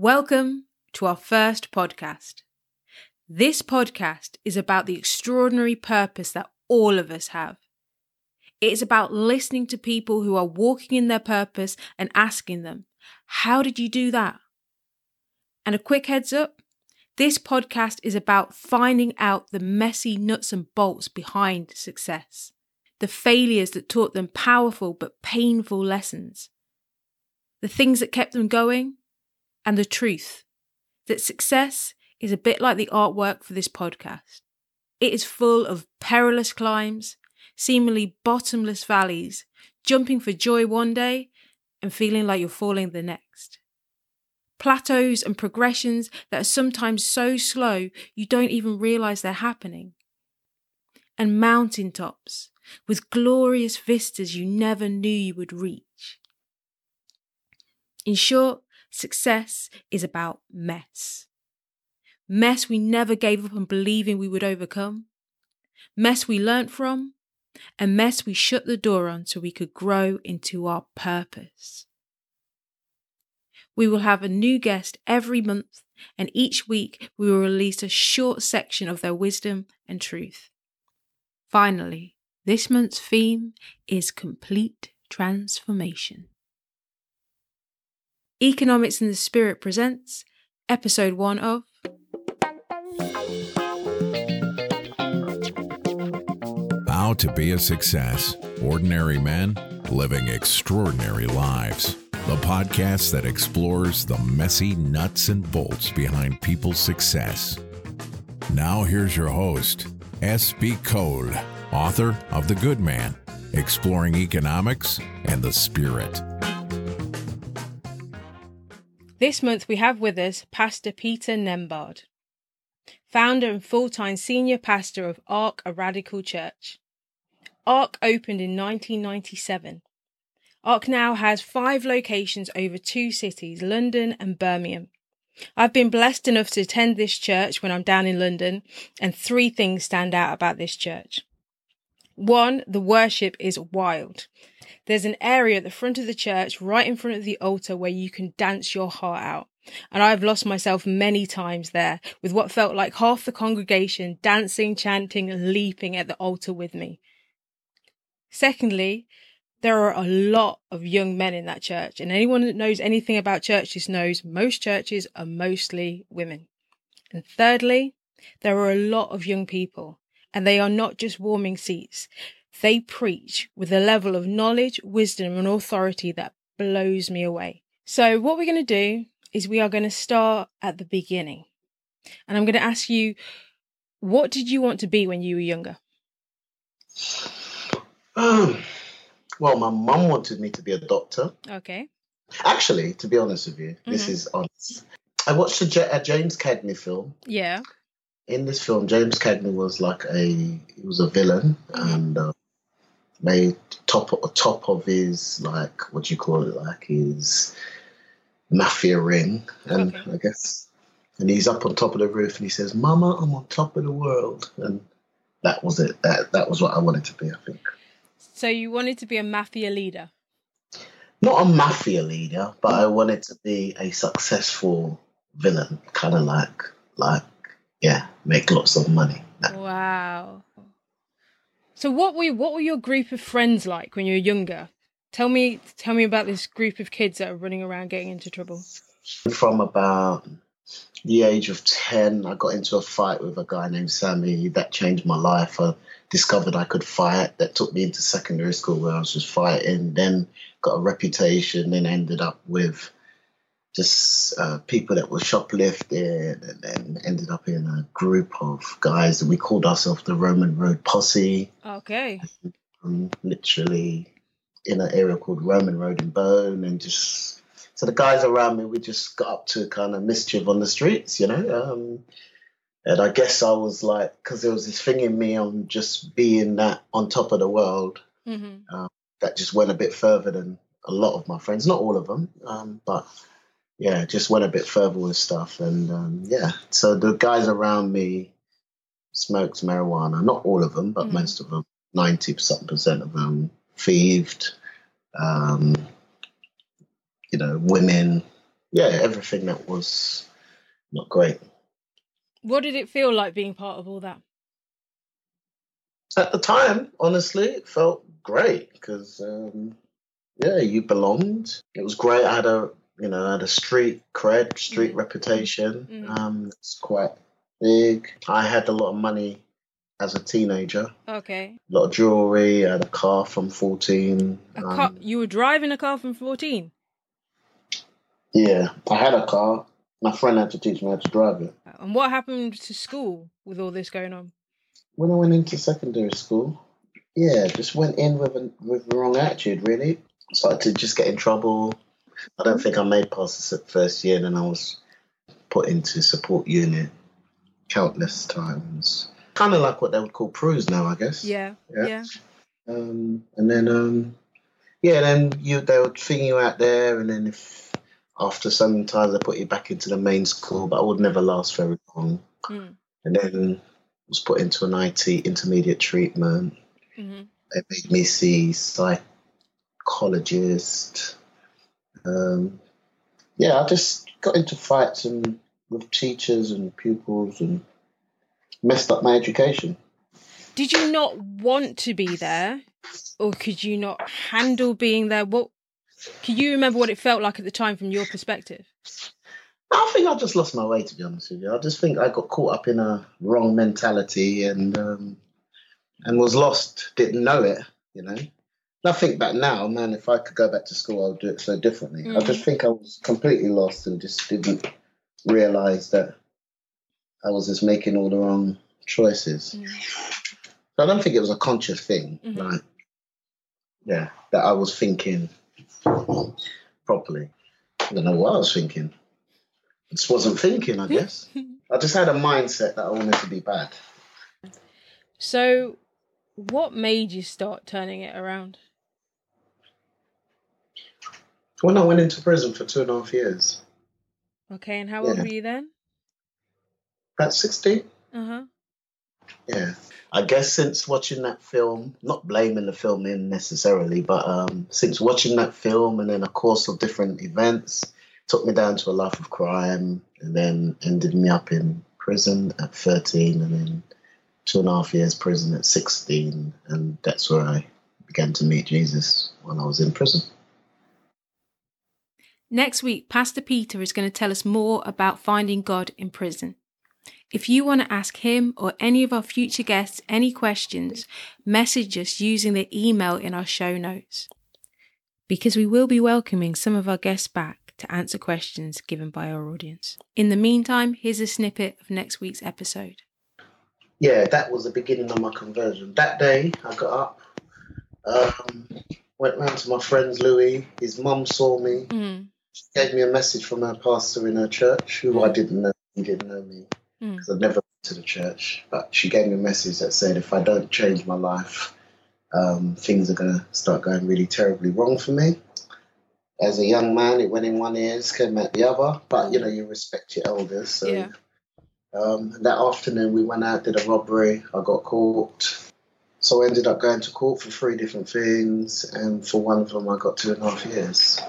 Welcome to our first podcast. This podcast is about the extraordinary purpose that all of us have. It is about listening to people who are walking in their purpose and asking them, How did you do that? And a quick heads up this podcast is about finding out the messy nuts and bolts behind success, the failures that taught them powerful but painful lessons, the things that kept them going, and the truth that success is a bit like the artwork for this podcast. It is full of perilous climbs, seemingly bottomless valleys, jumping for joy one day and feeling like you're falling the next. Plateaus and progressions that are sometimes so slow you don't even realize they're happening. And mountaintops with glorious vistas you never knew you would reach. In short, success is about mess. Mess we never gave up on believing we would overcome. Mess we learnt from. And mess we shut the door on so we could grow into our purpose. We will have a new guest every month, and each week we will release a short section of their wisdom and truth. Finally, this month's theme is complete transformation. Economics and the Spirit presents episode one of How to be a success. Ordinary men living extraordinary lives. The podcast that explores the messy nuts and bolts behind people's success. Now, here's your host, S.B. Cole, author of The Good Man, exploring economics and the spirit. This month we have with us Pastor Peter Nembhard, founder and full time senior pastor of ARC, a radical church. ARC opened in 1997. ARC now has five locations over two cities, London and Birmingham. I've been blessed enough to attend this church when I'm down in London, and three things stand out about this church. One, the worship is wild. There's an area at the front of the church, right in front of the altar, where you can dance your heart out. And I've lost myself many times there with what felt like half the congregation dancing, chanting, and leaping at the altar with me. Secondly, there are a lot of young men in that church, and anyone that knows anything about churches knows most churches are mostly women. And thirdly, there are a lot of young people, and they are not just warming seats. They preach with a level of knowledge, wisdom, and authority that blows me away. So, what we're going to do is we are going to start at the beginning. And I'm going to ask you, what did you want to be when you were younger? Um, well, my mum wanted me to be a doctor. Okay. Actually, to be honest with you, this Mhm. is honest. I watched a, a James Cagney film. Yeah. In this film, James Cagney was like a he was a villain Mhm. and uh, made top top of his like what do you call it like his mafia ring, and Okay. I guess and he's up on top of the roof and he says, "Mama, I'm on top of the world," and that was it. That that was what I wanted to be. I think. So you wanted to be a mafia leader. not a mafia leader, but I wanted to be a successful villain, kind of like like yeah, make lots of money. Wow. So what were what were your group of friends like when you were younger? Tell me tell me about this group of kids that are running around getting into trouble. From about the age of ten, I got into a fight with a guy named Sammy. That changed my life. I discovered I could fight. That took me into secondary school where I was just fighting. Then got a reputation. Then ended up with just uh, people that were shoplifting, and ended up in a group of guys that we called ourselves the Roman Road Posse. Okay. um, literally in an area called Roman Road in Bow, and just so the guys around me, we just got up to kind of mischief on the streets, you know. Um, and I guess I was like, because there was this thing in me on just being that on top of the world hmm that just went a bit further than a lot of my friends, not all of them, um, but yeah, just went a bit further with stuff. And um, yeah, so the guys around me smoked marijuana, not all of them, but Mhm. most of them, 90 something percent of them thieved, um, you know, women, yeah, everything that was not great. What did it feel like being part of all that? At the time, honestly, it felt great because, um, yeah, you belonged. It was great. I had a, you know, I had a street cred, street Mm. reputation. Mm. Um, it's quite big. I had a lot of money as a teenager. Okay. A lot of jewelry. I had a car from fourteen. A um, car, you were driving a car from 14? Yeah, I had a car. My friend had to teach me how to drive it. And what happened to school with all this going on? When I went into secondary school, yeah, just went in with a, with the wrong attitude. Really, started to just get in trouble. I don't think I made past the first year, and I was put into support unit countless times. Kind of like what they would call PRUs now, I guess. Yeah. Yeah. Yeah. Um, and then, um, yeah, then you they would fling you out there, and then if after some time they put you back into the main school, but I would never last very long. Mm. And then was put into an IT intermediate treatment. hmm They made me see psychologist. Um, yeah, I just got into fights and with teachers and pupils and messed up my education. Did you not want to be there? Or could you not handle being there? What can you remember what it felt like at the time from your perspective? I think I just lost my way, to be honest with you. I just think I got caught up in a wrong mentality and um, and was lost. Didn't know it, you know. I think back now, man, if I could go back to school, I would do it so differently. I just think I was completely lost and just didn't realize that I was just making all the wrong choices. Mm. So I don't think it was a conscious thing, Mhm. like yeah, that I was thinking properly. I don't know what I was thinking. I just wasn't thinking, I guess. I just had a mindset that I wanted to be bad. So, what made you start turning it around? When I went into prison for two and a half years, Okay, and how old were you then? about 16, Uh huh. yeah. I guess since watching that film, not blaming the film in necessarily, but um, since watching that film and then a course of different events, took me down to a life of crime and then ended me up in prison at 13 and then two and a half years prison at 16. And that's where I began to meet Jesus when I was in prison. Next week, Pastor Peter is going to tell us more about finding God in prison. If you want to ask him or any of our future guests any questions, message us using the email in our show notes. Because we will be welcoming some of our guests back to answer questions given by our audience. In the meantime, here's a snippet of next week's episode. yeah, that was the beginning of my conversion. That day, I got up, um, went round to my friend's Louis. His mum saw me, Mm, she gave me a message from her pastor in her church, who I didn't know. He didn't know me mm, because I'd never been to the church. But she gave me a message that said, if I don't change my life, um, things are going to start going really terribly wrong for me. As a young man, it went in one ear, came out the other. But you know, you respect your elders, so. Yeah. Um, that afternoon, we went out, did a robbery. I got caught. So I ended up going to court for three different things, and for one of them, I got two and a half years.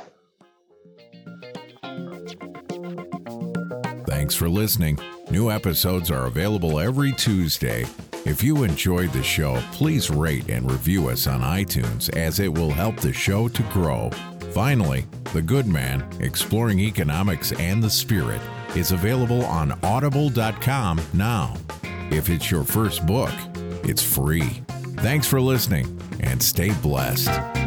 Thanks for listening. New episodes are available every Tuesday. If you enjoyed the show, please rate and review us on iTunes as it will help the show to grow. Finally, The Good Man Exploring Economics and the Spirit is available on audible.com now. If it's your first book, it's free. Thanks for listening and stay blessed.